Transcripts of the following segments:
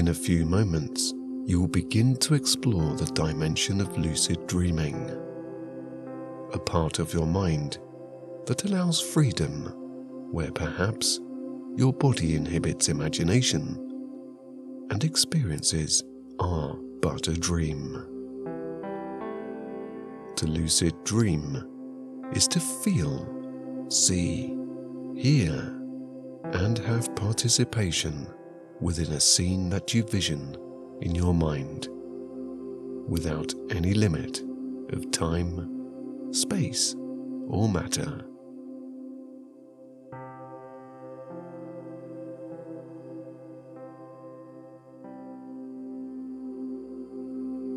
In a few moments, you will begin to explore the dimension of lucid dreaming, a part of your mind that allows freedom where perhaps your body inhibits imagination and experiences are but a dream. To lucid dream is to feel, see, hear, and have participation within a scene that you vision in your mind without any limit of time, space, or matter.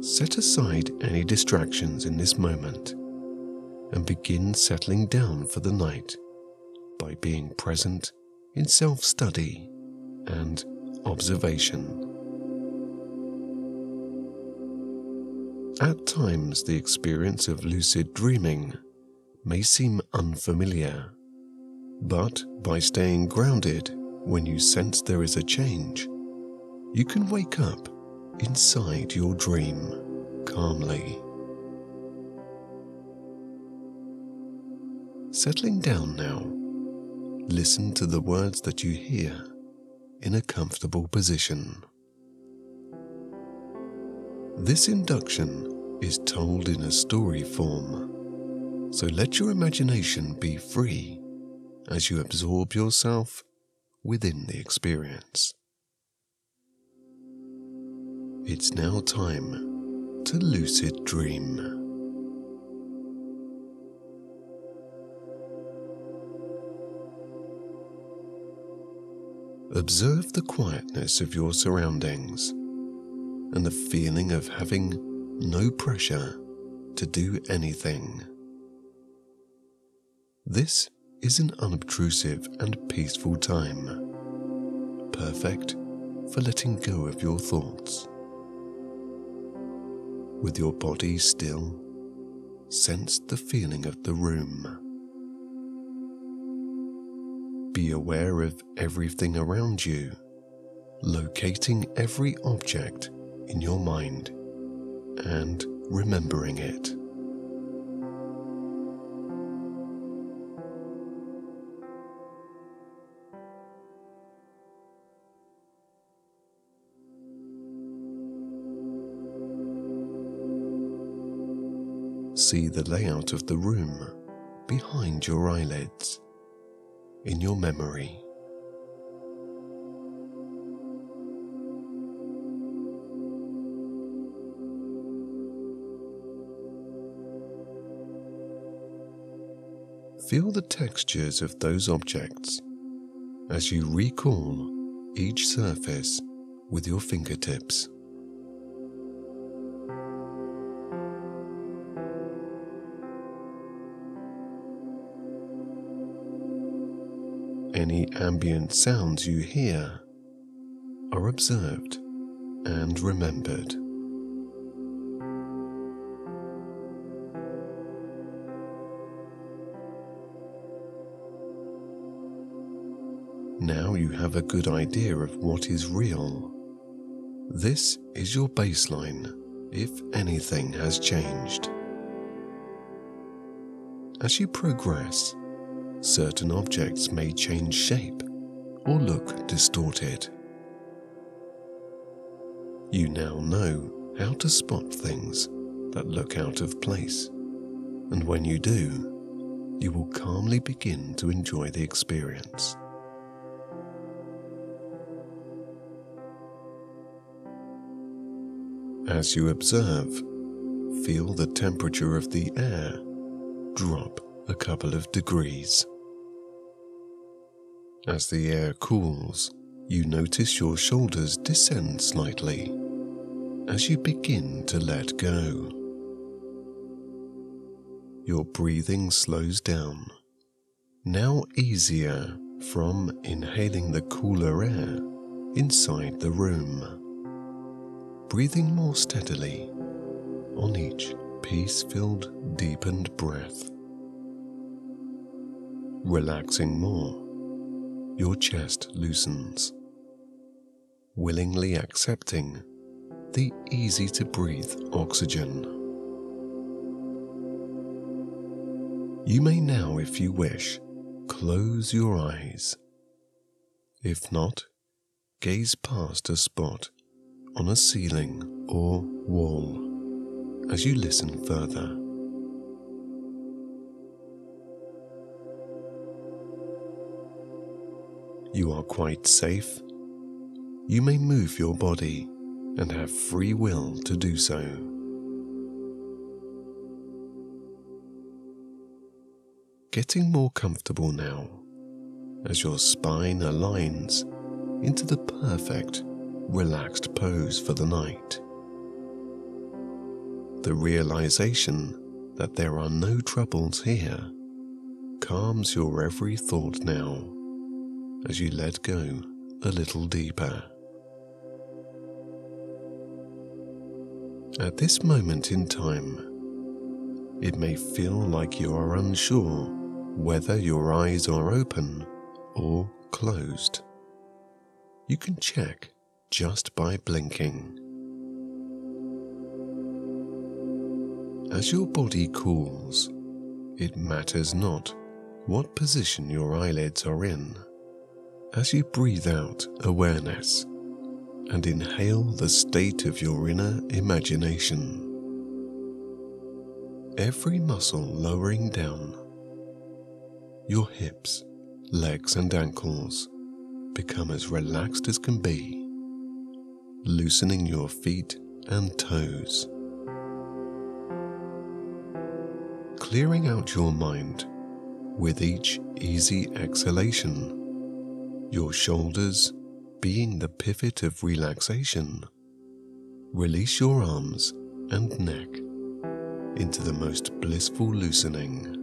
Set aside any distractions in this moment and begin settling down for the night by being present in self study and observation. At times, the experience of lucid dreaming may seem unfamiliar, but by staying grounded when you sense there is a change, you can wake up inside your dream calmly. Settling down now, listen to the words that you hear in a comfortable position. This induction is told in a story form, so let your imagination be free as you absorb yourself within the experience. It's now time to lucid dream. Observe the quietness of your surroundings and the feeling of having no pressure to do anything. This is an unobtrusive and peaceful time, perfect for letting go of your thoughts with your body still, sense the feeling of the room. Be aware of everything around you, locating every object in your mind and remembering it. see the layout of the room behind your eyelids in your memory. Feel the textures of those objects as you recall each surface with your fingertips. Any ambient sounds you hear are observed and remembered. Now you have a good idea of what is real. This is your baseline if anything has changed. As you progress, certain objects may change shape or look distorted. You now know how to spot things that look out of place, and when you do, you will calmly begin to enjoy the experience. As you observe, feel the temperature of the air drop a couple of degrees. As the air cools, you notice your shoulders descend slightly as you begin to let go. Your breathing slows down, now easier from inhaling the cooler air inside the room. Breathing more steadily on each peace filled, deepened breath. Relaxing more your chest loosens. willingly accepting the easy to breathe oxygen. You may now, if you wish, close your eyes. If not, gaze past a spot on a ceiling or wall as you listen further. You are quite safe. You may move your body and have free will to do so. Getting more comfortable now as your spine aligns into the perfect, relaxed pose for the night. The realization that there are no troubles here calms your every thought now as you let go a little deeper. At this moment in time, it may feel like you are unsure whether your eyes are open or closed. You can check just by blinking. As your body cools, it matters not what position your eyelids are in. As you breathe out awareness, and inhale the state of your inner imagination. Every muscle lowering down. Your hips, legs, and ankles become as relaxed as can be, loosening your feet and toes. Clearing out your mind with each easy exhalation, your shoulders being the pivot of relaxation, release your arms and neck into the most blissful loosening.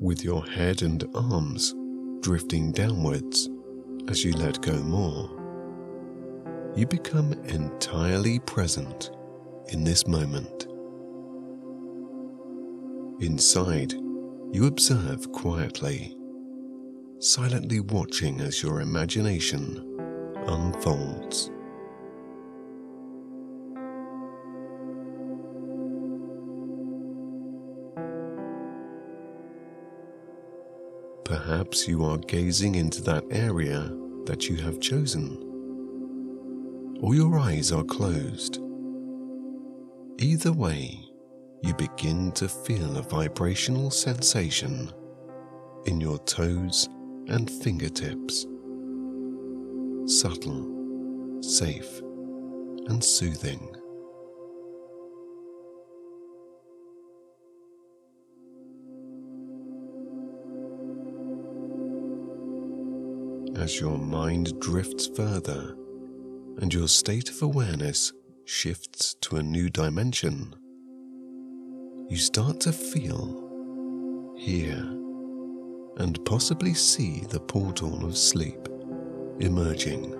With your head and arms drifting downwards as you let go more, you become entirely present in this moment. Inside, you observe quietly, silently watching as your imagination unfolds. Perhaps you are gazing into that area that you have chosen, or your eyes are closed. Either way, you begin to feel a vibrational sensation in your toes and fingertips. Subtle, safe, and soothing. As your mind drifts further and your state of awareness shifts to a new dimension, you start to feel, hear, and possibly see the portal of sleep emerging.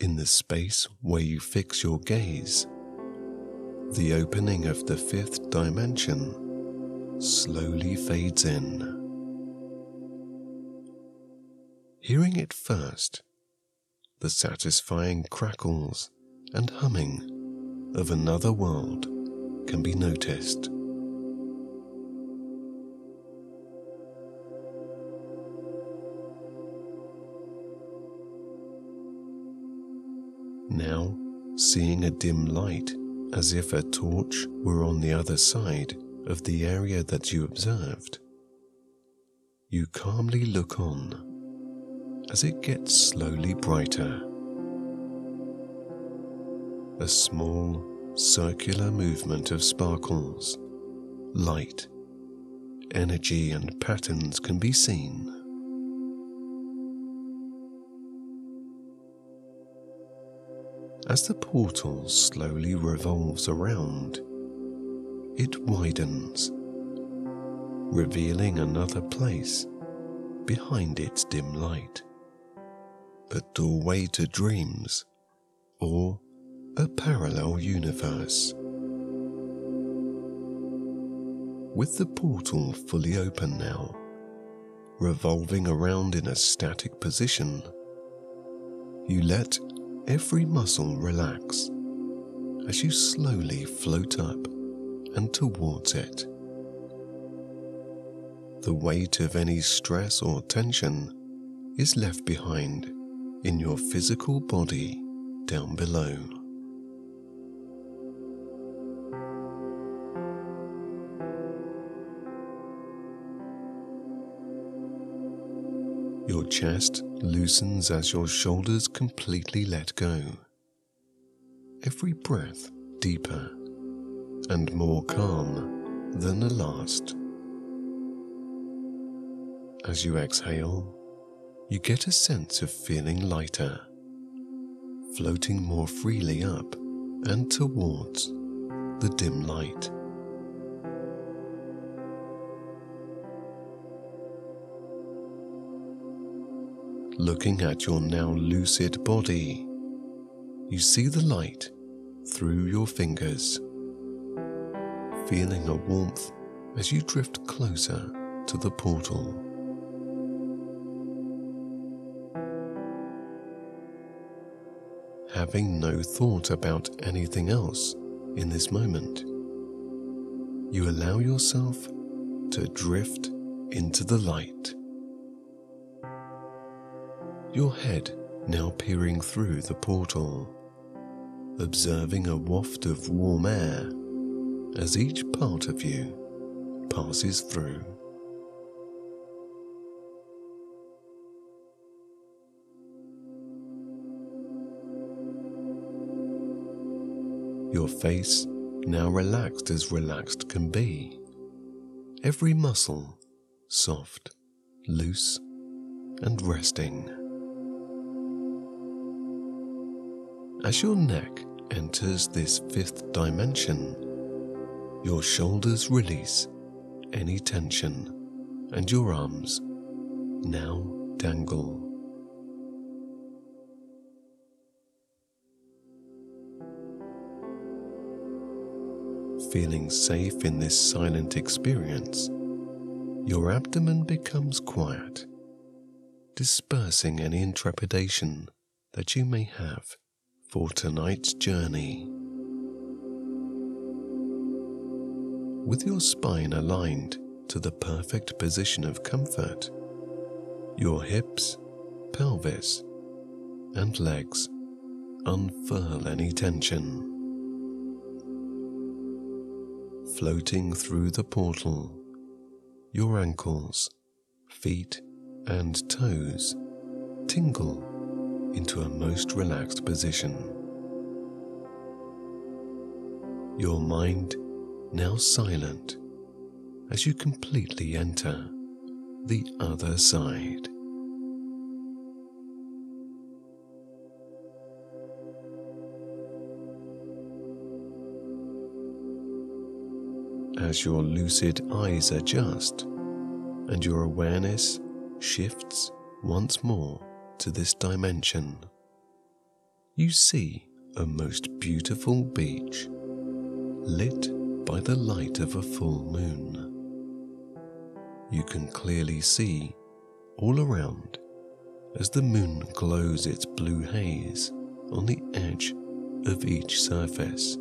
In the space where you fix your gaze, the opening of the fifth dimension slowly fades in. Hearing it first, the satisfying crackles and humming of another world can be noticed. Now, seeing a dim light as if a torch were on the other side of the area that you observed, you calmly look on as it gets slowly brighter. A small circular movement of sparkles, light, energy, and patterns can be seen. As the portal slowly revolves around, it widens, revealing another place behind its dim light a doorway to dreams or a parallel universe. With the portal fully open now, revolving around in a static position, you let every muscle relax as you slowly float up and towards it. The weight of any stress or tension is left behind in your physical body down below. Your chest loosens as your shoulders completely let go. Every breath deeper and more calm than the last. As you exhale, you get a sense of feeling lighter, floating more freely up and towards the dim light. Looking at your now lucid body, you see the light through your fingers, feeling a warmth as you drift closer to the portal. Having no thought about anything else in this moment, you allow yourself to drift into the light your head now peering through the portal, observing a waft of warm air as each part of you passes through. Your face now relaxed as relaxed can be. Every muscle soft, loose, and resting. As your neck enters this fifth dimension, your shoulders release any tension and your arms now dangle. Feeling safe in this silent experience, your abdomen becomes quiet, dispersing any intrepidation that you may have for tonight's journey. With your spine aligned to the perfect position of comfort, your hips, pelvis, and legs unfurl any tension. Floating through the portal, your ankles, feet, and toes tingle into a most relaxed position. Your mind now silent as you completely enter the other side. As your lucid eyes adjust and your awareness shifts once more to this dimension, you see a most beautiful beach lit by the light of a full moon. You can clearly see all around as the moon glows its blue haze on the edge of each surface.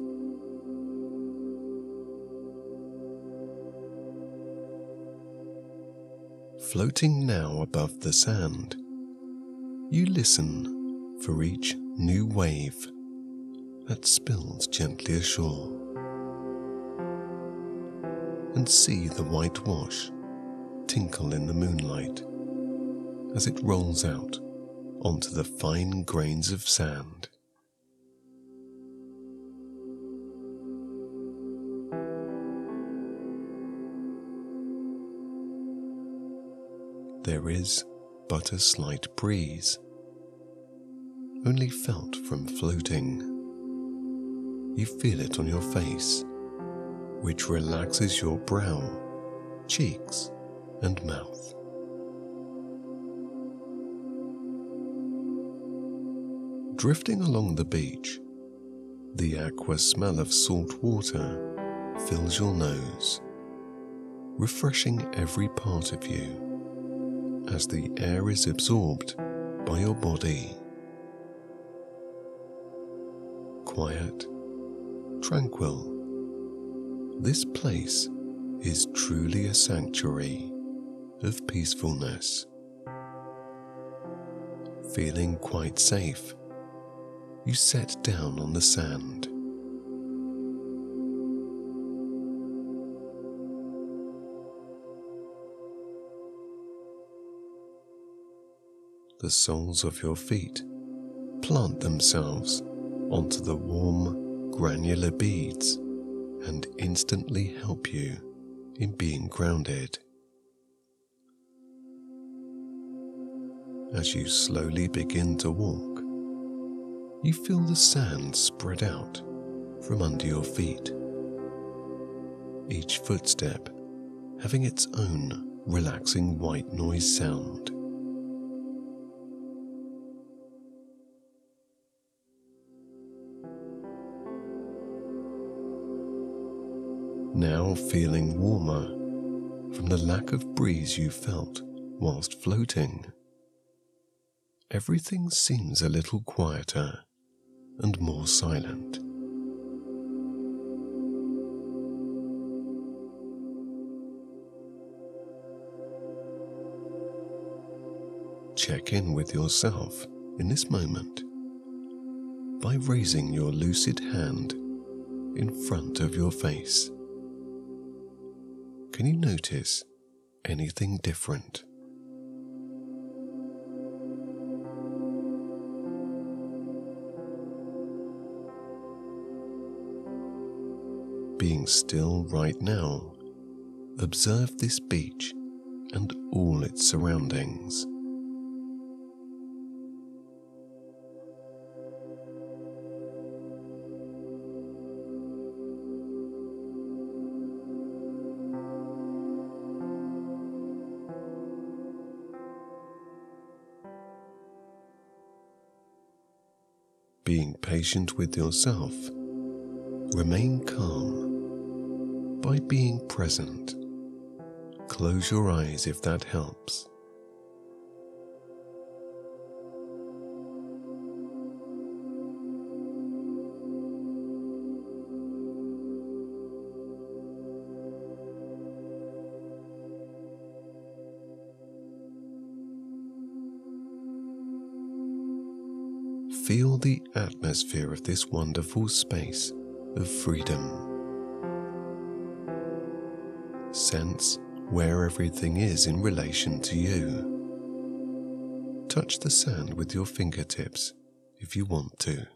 Floating now above the sand you listen for each new wave that spills gently ashore and see the white wash tinkle in the moonlight as it rolls out onto the fine grains of sand. There is but a slight breeze only felt from floating. You feel it on your face, which relaxes your brow, cheeks, and mouth. Drifting along the beach, the aqua smell of salt water fills your nose, refreshing every part of you as the air is absorbed by your body. Quiet, tranquil, this place is truly a sanctuary of peacefulness. Feeling quite safe, you set down on the sand. The soles of your feet plant themselves onto the warm, granular beads and instantly help you in being grounded. As you slowly begin to walk, you feel the sand spread out from under your feet, each footstep having its own relaxing white noise sound. Now feeling warmer from the lack of breeze you felt whilst floating. Everything seems a little quieter and more silent. Check in with yourself in this moment by raising your lucid hand in front of your face. Can you notice anything different? Being still right now, observe this beach and all its surroundings. Being patient with yourself, remain calm by being present. Close your eyes if that helps. The atmosphere of this wonderful space of freedom. Sense where everything is in relation to you. Touch the sand with your fingertips if you want to.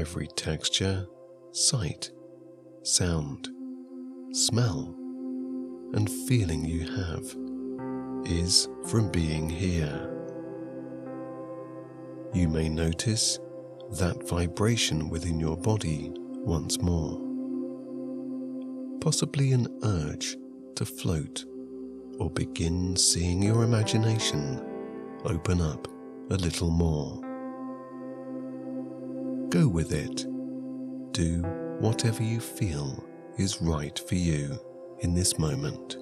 Every texture, sight, sound, smell, and feeling you have is from being here. You may notice that vibration within your body once more, possibly an urge to float or begin seeing your imagination open up a little more. Go with it. Do whatever you feel is right for you in this moment.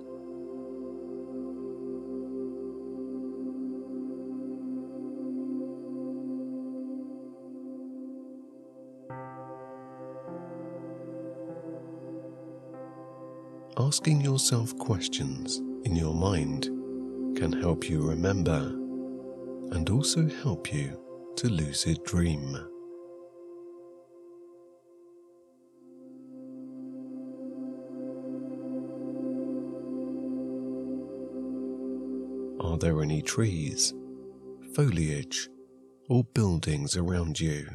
Asking yourself questions in your mind can help you remember and also help you to lucid dream. Are there any trees, foliage, or buildings around you?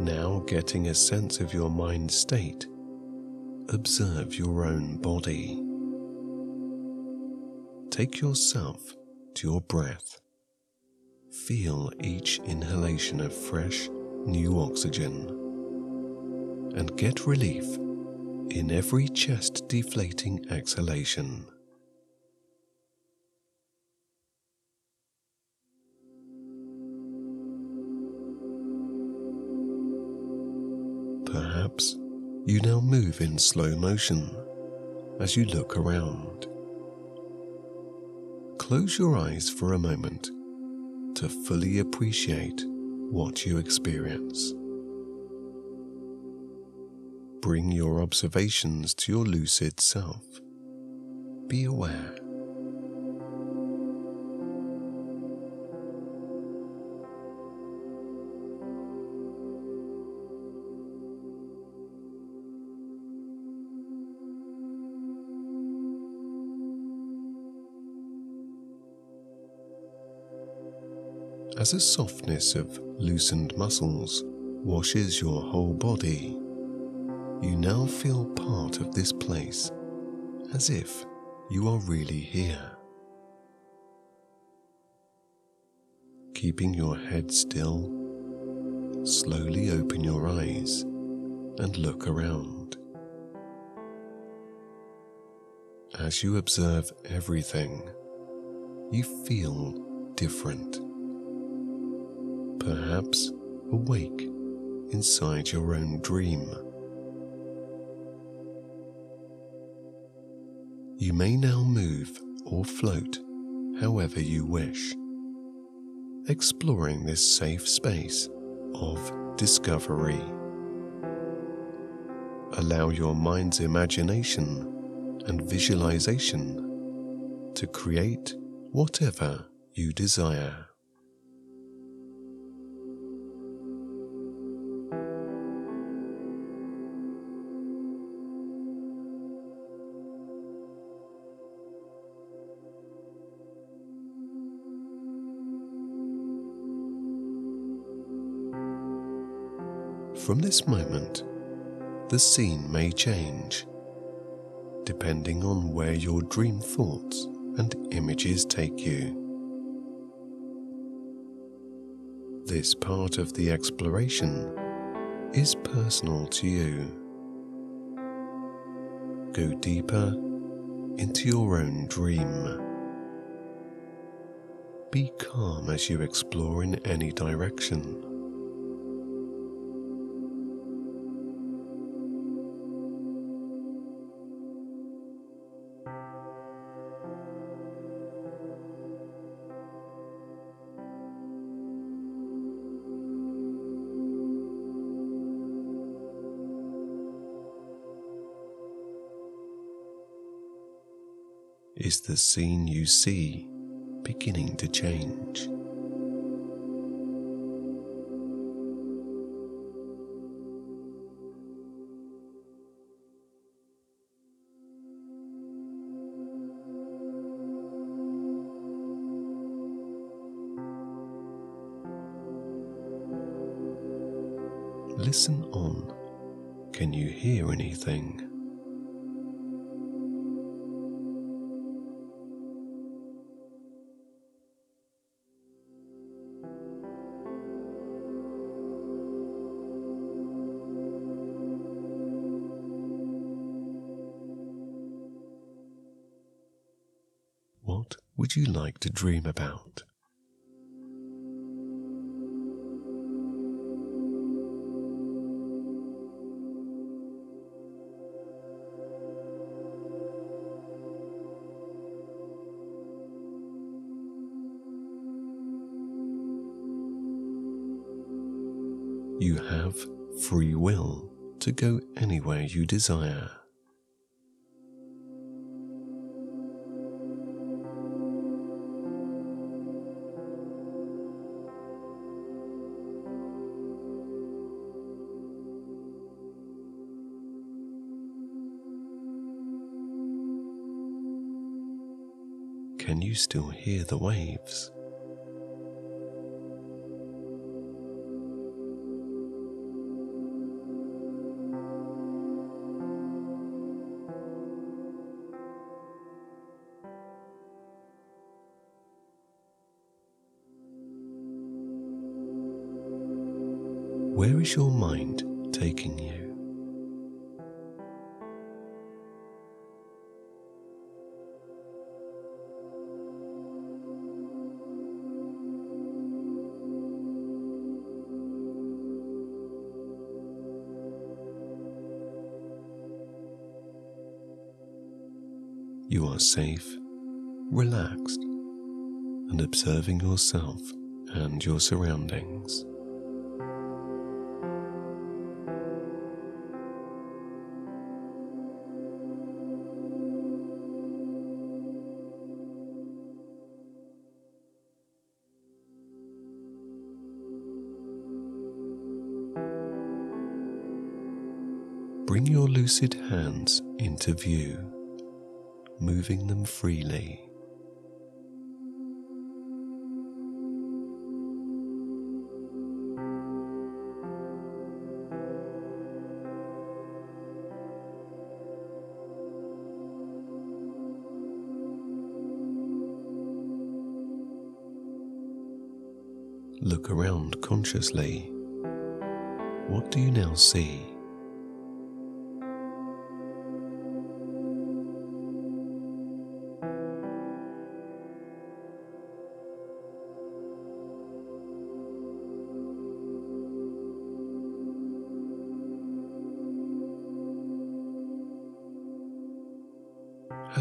Now, getting a sense of your mind state, observe your own body. Take yourself to your breath Feel each inhalation of fresh, new oxygen and get relief in every chest deflating exhalation. Perhaps you now move in slow motion as you look around. Close your eyes for a moment to fully appreciate what you experience. Bring your observations to your lucid self. Be aware. As a softness of loosened muscles washes your whole body, you now feel part of this place as if you are really here. Keeping your head still, slowly open your eyes and look around. As you observe everything, you feel different perhaps awake inside your own dream. You may now move or float however you wish, exploring this safe space of discovery. Allow your mind's imagination and visualization to create whatever you desire. From this moment, the scene may change, depending on where your dream thoughts and images take you. This part of the exploration is personal to you. Go deeper into your own dream. Be calm as you explore in any direction. Is the scene you see beginning to change. Listen on. Can you hear anything? Like to dream about? You have free will to go anywhere you desire. you still hear the waves. Where is your mind taking you? Are safe, relaxed, and observing yourself and your surroundings. Bring your lucid hands into view, moving them freely. Look around consciously. What do you now see?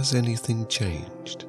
Has anything changed?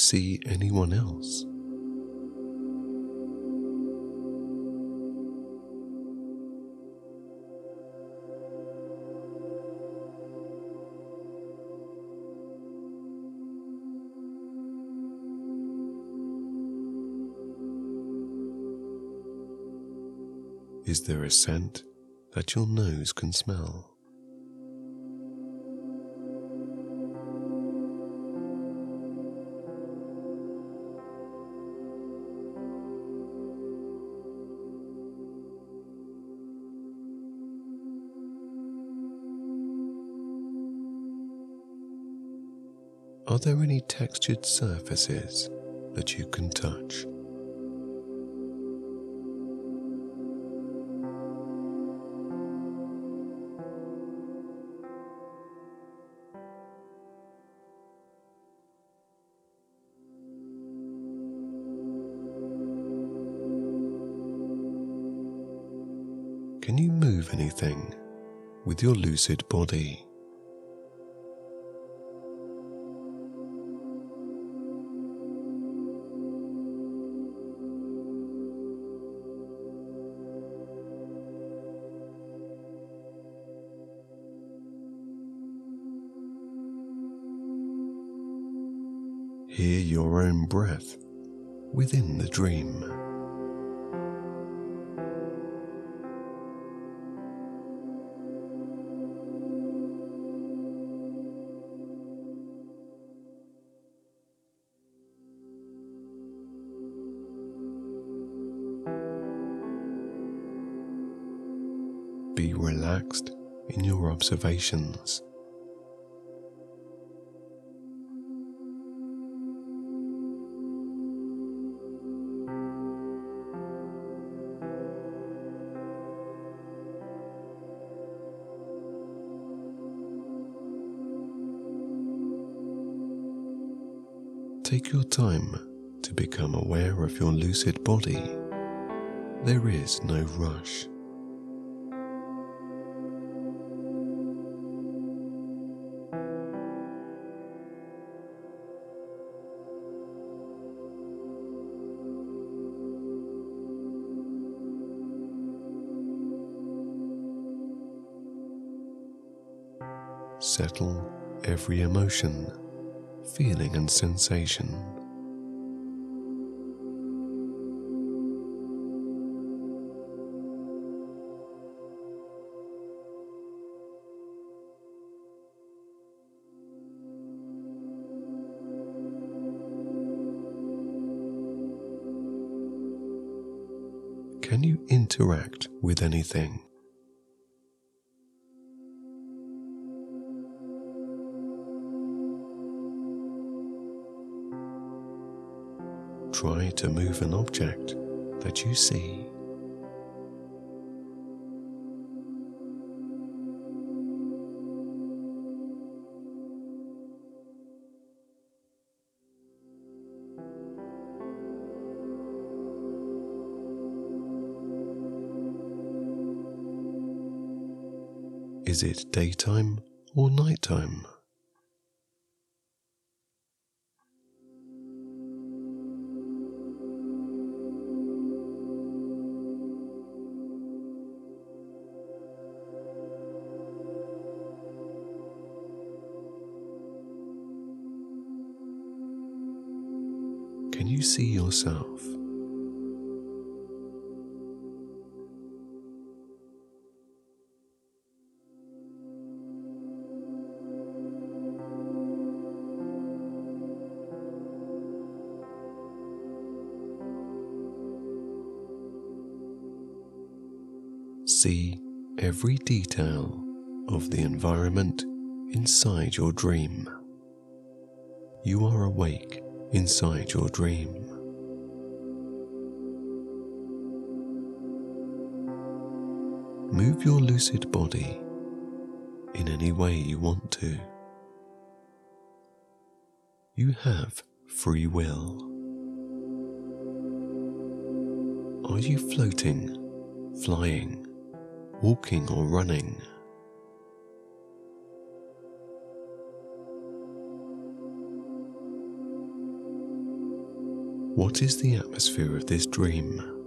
See anyone else? Is there a scent that your nose can smell? There any textured surfaces that you can touch? Can you move anything with your lucid body? Breath within the dream. Be relaxed in your observations. Your time to become aware of your lucid body there is no rush. Settle every emotion, feeling, and sensation. Can you interact with anything? Try to move an object that you see. Is it daytime or nighttime? Yourself? See every detail of the environment inside your dream. You are awake inside your dream. Move your lucid body in any way you want to. You have free will. Are you floating, flying, walking, or running? What is the atmosphere of this dream?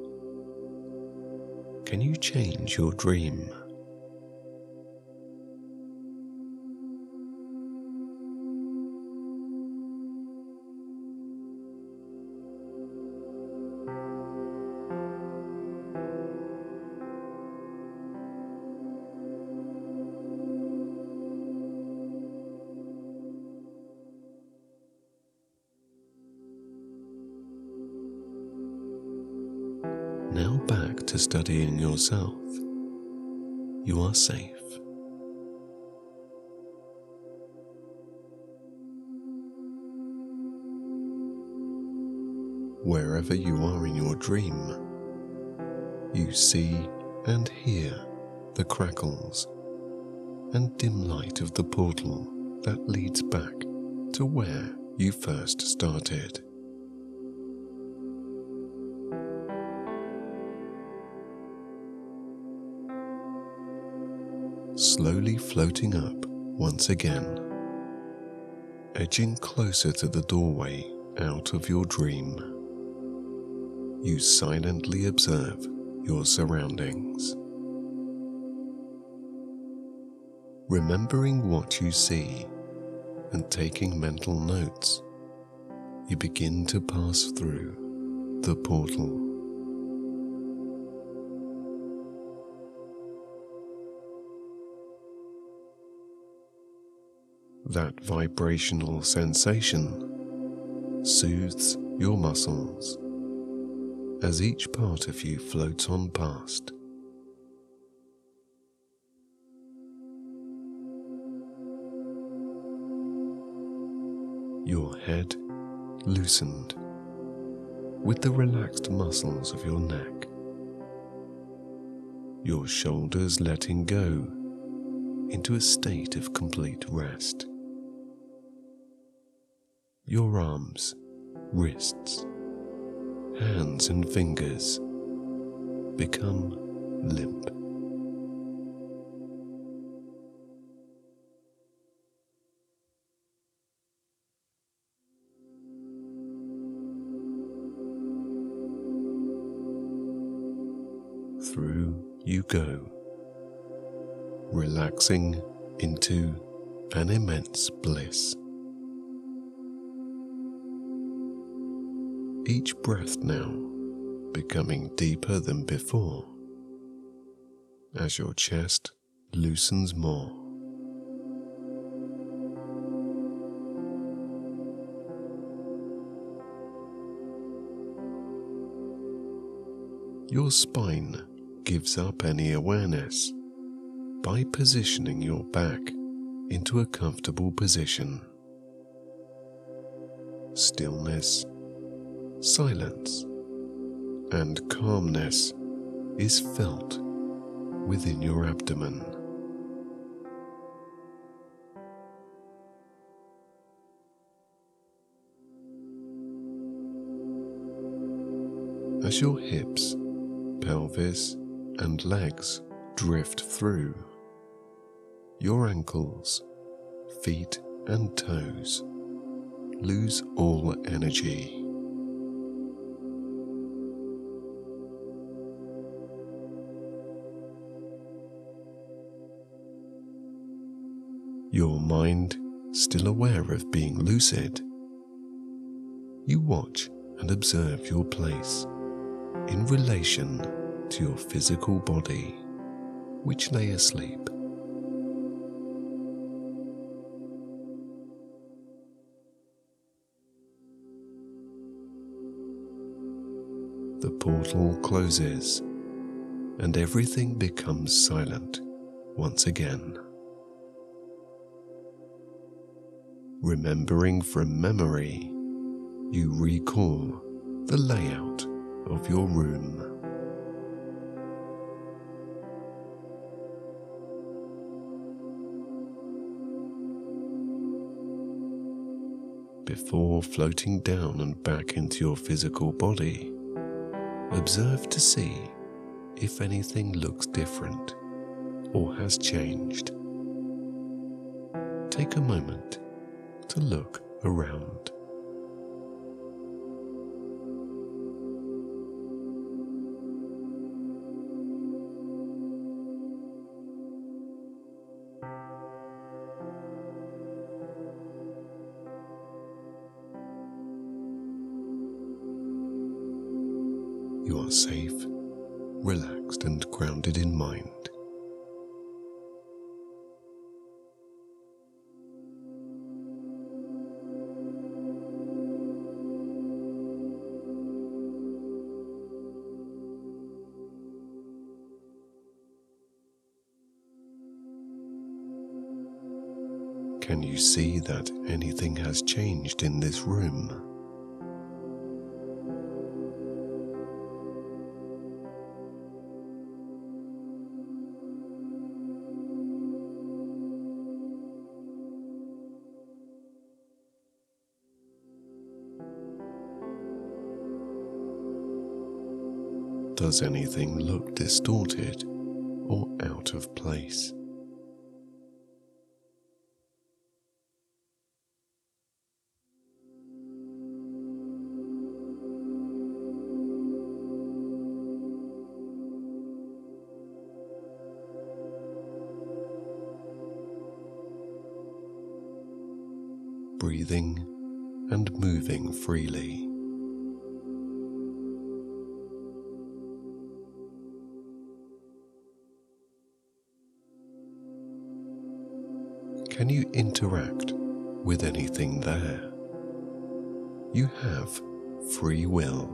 Can you change your dream? Now back to studying yourself. You are safe. Wherever you are in your dream, you see and hear the crackles and dim light of the portal that leads back to where you first started. Slowly floating up once again, edging closer to the doorway out of your dream. You silently observe your surroundings. Remembering what you see and taking mental notes, you begin to pass through the portal. That vibrational sensation soothes your muscles as each part of you floats on past. Your head loosened with the relaxed muscles of your neck, your shoulders letting go into a state of complete rest your arms, wrists, hands, and fingers become limp. Through you go, relaxing into an immense bliss. Each breath now becoming deeper than before as your chest loosens more. Your spine gives up any awareness by positioning your back into a comfortable position. Stillness, silence, and calmness is felt within your abdomen. As your hips, pelvis, and legs drift through, your ankles, feet, and toes lose all energy. Mind still aware of being lucid, you watch and observe your place in relation to your physical body, which lay asleep. The portal closes and everything becomes silent once again. Remembering from memory, you recall the layout of your room. Before floating down and back into your physical body, observe to see if anything looks different or has changed. Take a moment to look around. See that anything has changed in this room? Does anything look distorted or out of place? Breathing and moving freely. Can you interact with anything there? You have free will.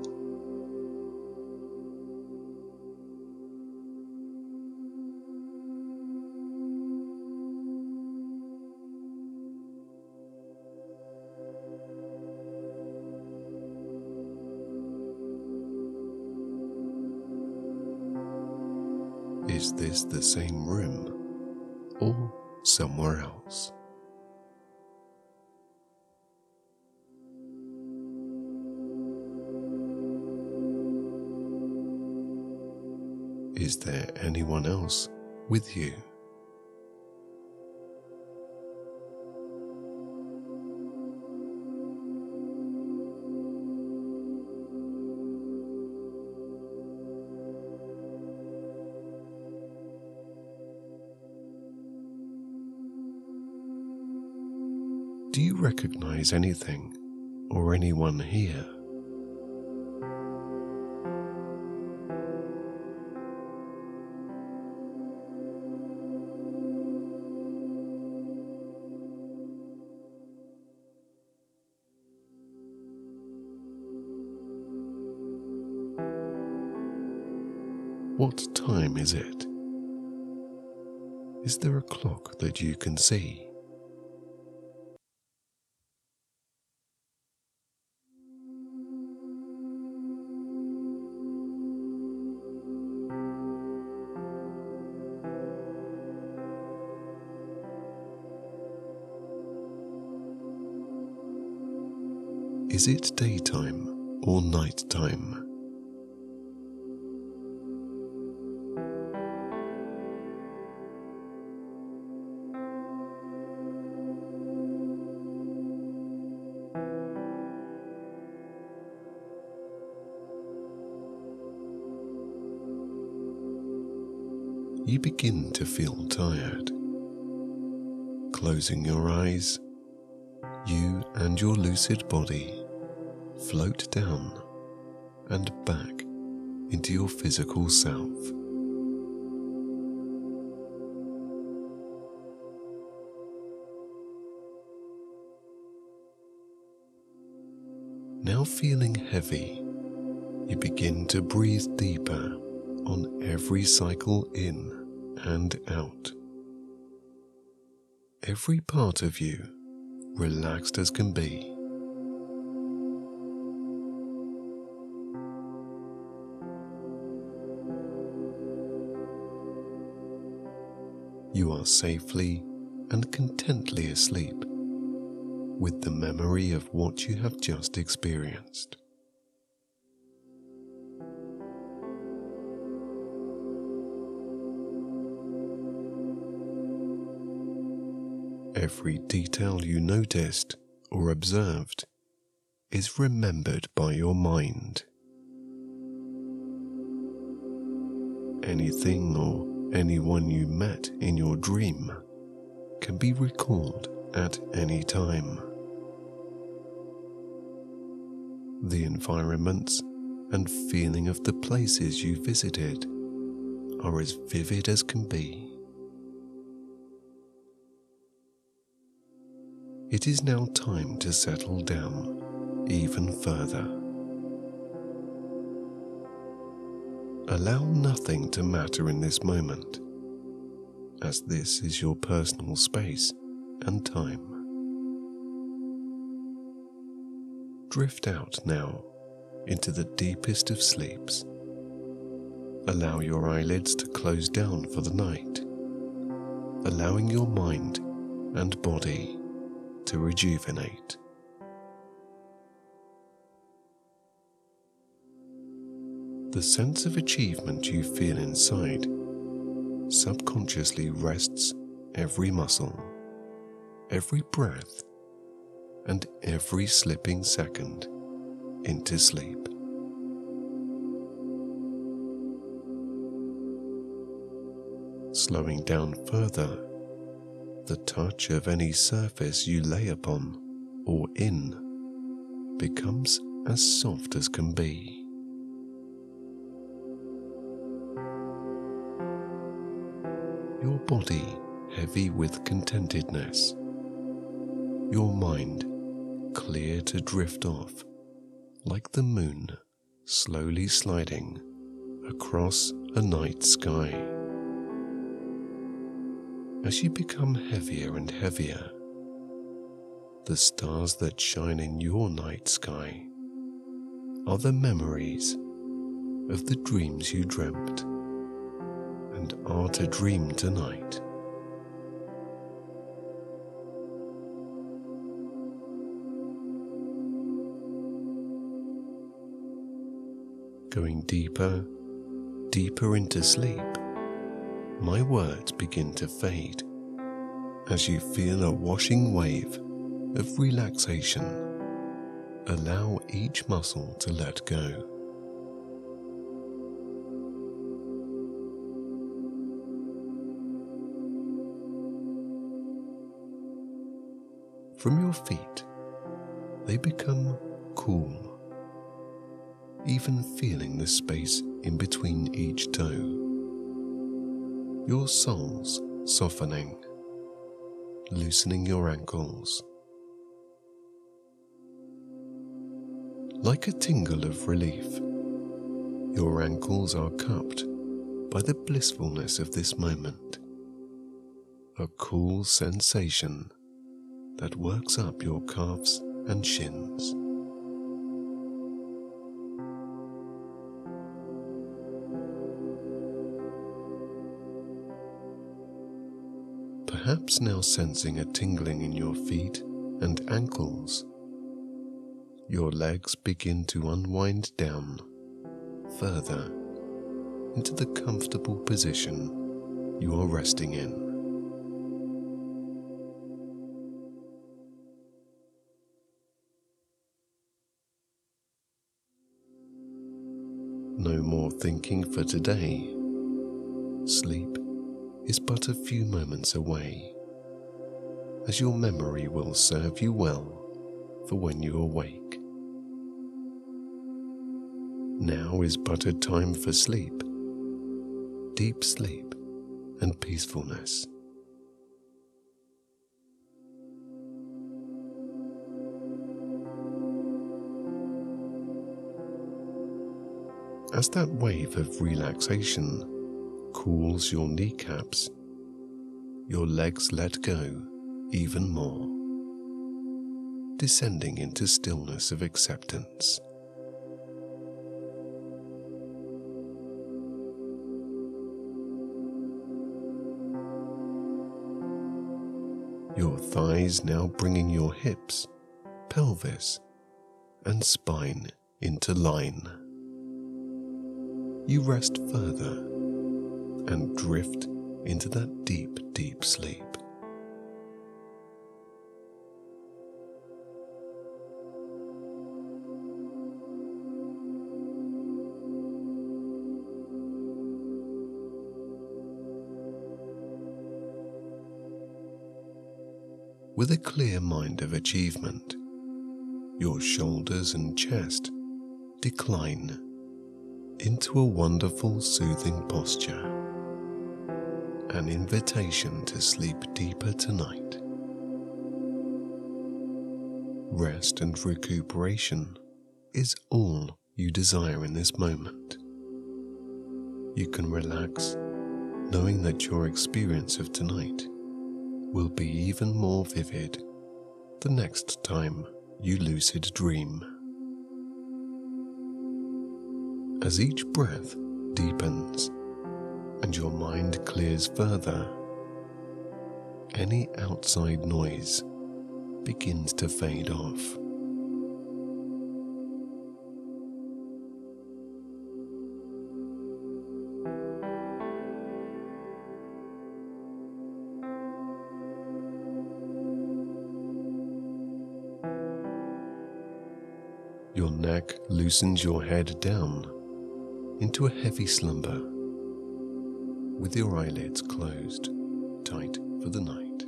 Is this the same room or somewhere else? Is there anyone else with you? Recognize anything or anyone here? What time is it? Is there a clock that you can see? Is it daytime or nighttime? You begin to feel tired. Closing your eyes, you and your lucid body float down and back into your physical self. Now feeling heavy, you begin to breathe deeper on every cycle in and out. Every part of you relaxed as can be. You are safely and contently asleep with the memory of what you have just experienced. Every detail you noticed or observed is remembered by your mind. Anything or anyone you met in your dream can be recalled at any time. The environments and feeling of the places you visited are as vivid as can be. It is now time to settle down even further. Allow nothing to matter in this moment, as this is your personal space and time. Drift out now into the deepest of sleeps. Allow your eyelids to close down for the night, allowing your mind and body to rejuvenate. The sense of achievement you feel inside subconsciously rests every muscle, every breath, and every slipping second into sleep. Slowing down further the touch of any surface you lay upon or in becomes as soft as can be. Your body heavy with contentedness, your mind clear to drift off like the moon slowly sliding across a night sky. As you become heavier and heavier, the stars that shine in your night sky are the memories of the dreams you dreamt and are to dream tonight. Going deeper deeper into sleep, my words begin to fade as you feel a washing wave of relaxation. Allow each muscle to let go. From your feet, they become cool, even feeling the space in between each toe. Your soles softening, loosening your ankles. Like a tingle of relief, your ankles are cupped by the blissfulness of this moment. A cool sensation that works up your calves and shins. Perhaps now sensing a tingling in your feet and ankles, your legs begin to unwind down further into the comfortable position you are resting in. No more thinking for today. Sleep is but a few moments away, as your memory will serve you well for when you awake. Now is but a time for sleep, deep sleep, and peacefulness. As that wave of relaxation cools your kneecaps, your legs let go even more, descending into stillness of acceptance. Your thighs now bringing your hips, pelvis, and spine into line you rest further and drift into that deep, deep sleep. With a clear mind of achievement, your shoulders and chest decline into a wonderful, soothing posture. An invitation to sleep deeper tonight. Rest and recuperation is all you desire in this moment. You can relax knowing that your experience of tonight will be even more vivid the next time you lucid dream. As each breath deepens and your mind clears further, any outside noise begins to fade off. Your neck loosens your head down into a heavy slumber with your eyelids closed tight for the night.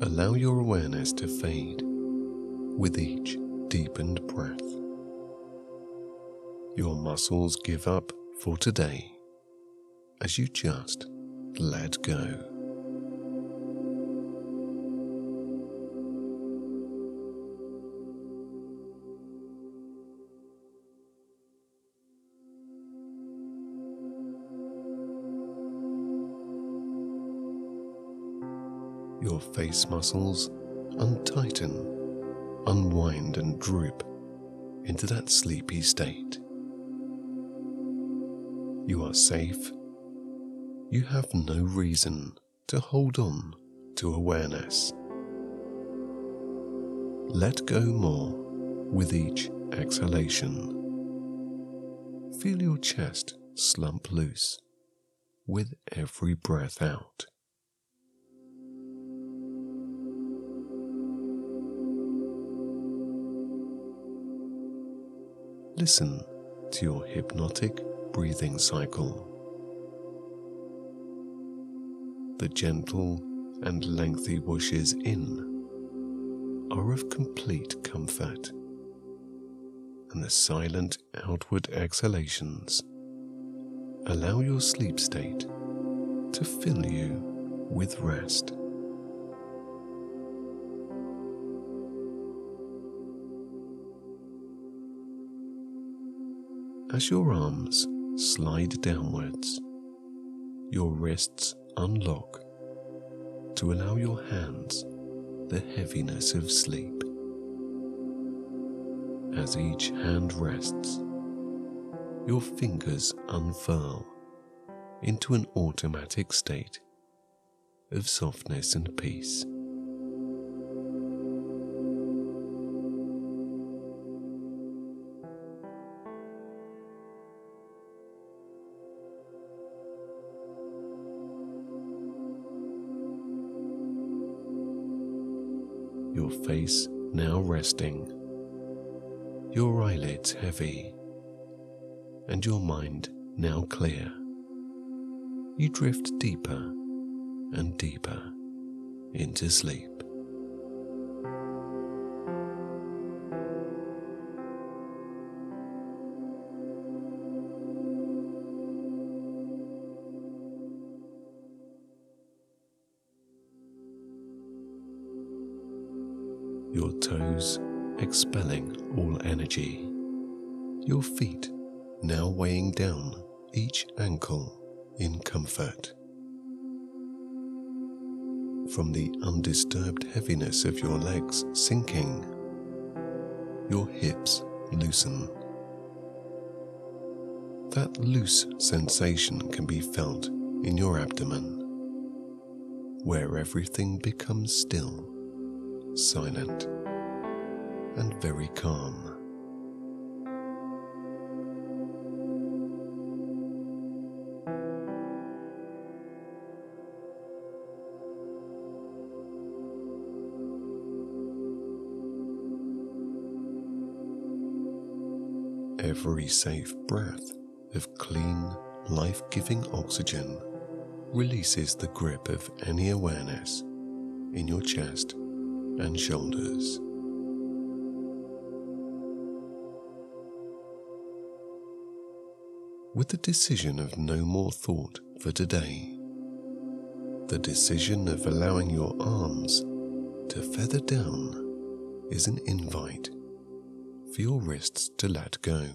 Allow your awareness to fade with each deepened breath. Your muscles give up for today as you just let go. Face muscles untighten, unwind, and droop into that sleepy state. You are safe. You have no reason to hold on to awareness. let go more with each exhalation. Feel your chest slump loose with every breath out. Listen to your hypnotic breathing cycle. The gentle and lengthy whooshes in are of complete comfort, and the silent outward exhalations allow your sleep state to fill you with rest. As your arms slide downwards, your wrists unlock to allow your hands the heaviness of sleep. As each hand rests, your fingers unfurl into an automatic state of softness and peace. Face now resting, your eyelids heavy, and your mind now clear. You drift deeper and deeper into sleep. Expelling all energy. Your feet now weighing down each ankle in comfort. From the undisturbed heaviness of your legs sinking, your hips loosen. That loose sensation can be felt in your abdomen, where everything becomes still, silent, and very calm. Every safe breath of clean, life giving oxygen releases the grip of any awareness in your chest and shoulders. With the decision of no more thought for today, the decision of allowing your arms to feather down is an invite for your wrists to let go.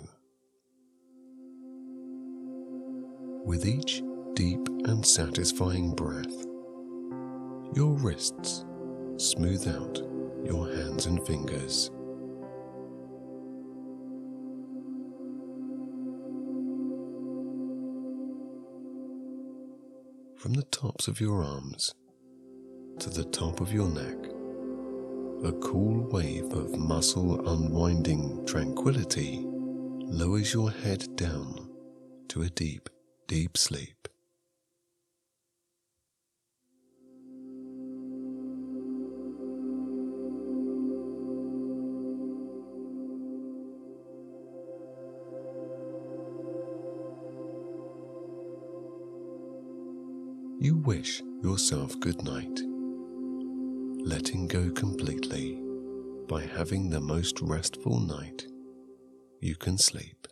With each deep and satisfying breath, your wrists smooth out your hands and fingers. From the tops of your arms to the top of your neck, a cool wave of muscle unwinding tranquility lowers your head down to a deep, deep sleep. Wish yourself good night letting go completely by having the most restful night you can sleep.